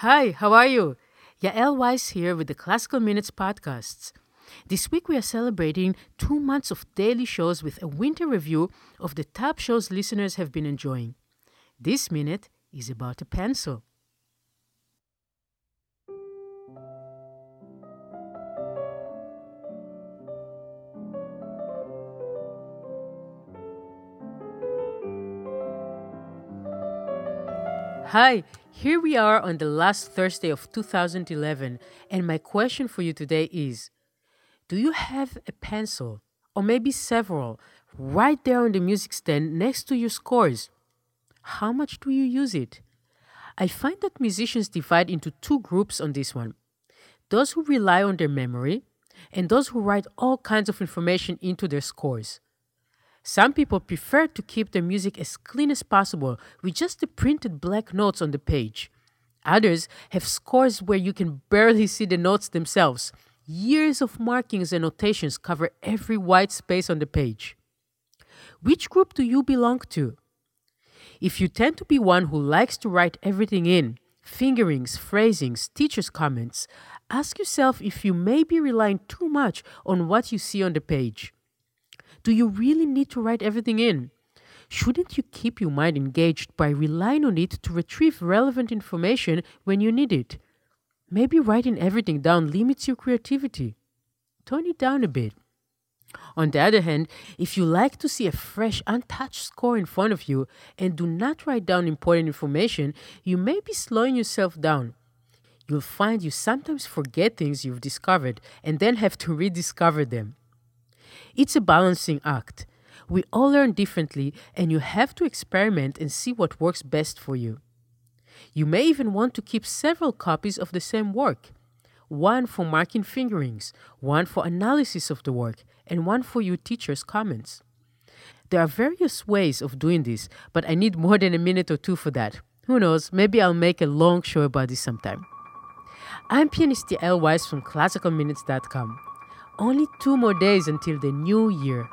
Hi, how are you? Yael Weiss here with the Classical Minutes podcasts. This week we are celebrating two months of daily shows with a winter review of the top shows listeners have been enjoying. This minute is about a pencil. Hi, here we are on the last Thursday of 2011, and my question for you today is Do you have a pencil, or maybe several, right there on the music stand next to your scores? How much do you use it? I find that musicians divide into two groups on this one those who rely on their memory, and those who write all kinds of information into their scores. Some people prefer to keep their music as clean as possible with just the printed black notes on the page. Others have scores where you can barely see the notes themselves. Years of markings and notations cover every white space on the page. Which group do you belong to? If you tend to be one who likes to write everything in, fingerings, phrasings, teacher's comments, ask yourself if you may be relying too much on what you see on the page. Do you really need to write everything in? Shouldn't you keep your mind engaged by relying on it to retrieve relevant information when you need it? Maybe writing everything down limits your creativity. Tone it down a bit. On the other hand, if you like to see a fresh, untouched score in front of you and do not write down important information, you may be slowing yourself down. You'll find you sometimes forget things you've discovered and then have to rediscover them. It's a balancing act. We all learn differently, and you have to experiment and see what works best for you. You may even want to keep several copies of the same work one for marking fingerings, one for analysis of the work, and one for your teacher's comments. There are various ways of doing this, but I need more than a minute or two for that. Who knows, maybe I'll make a long show about this sometime. I'm pianist Yael Weiss from classicalminutes.com. Only two more days until the new year.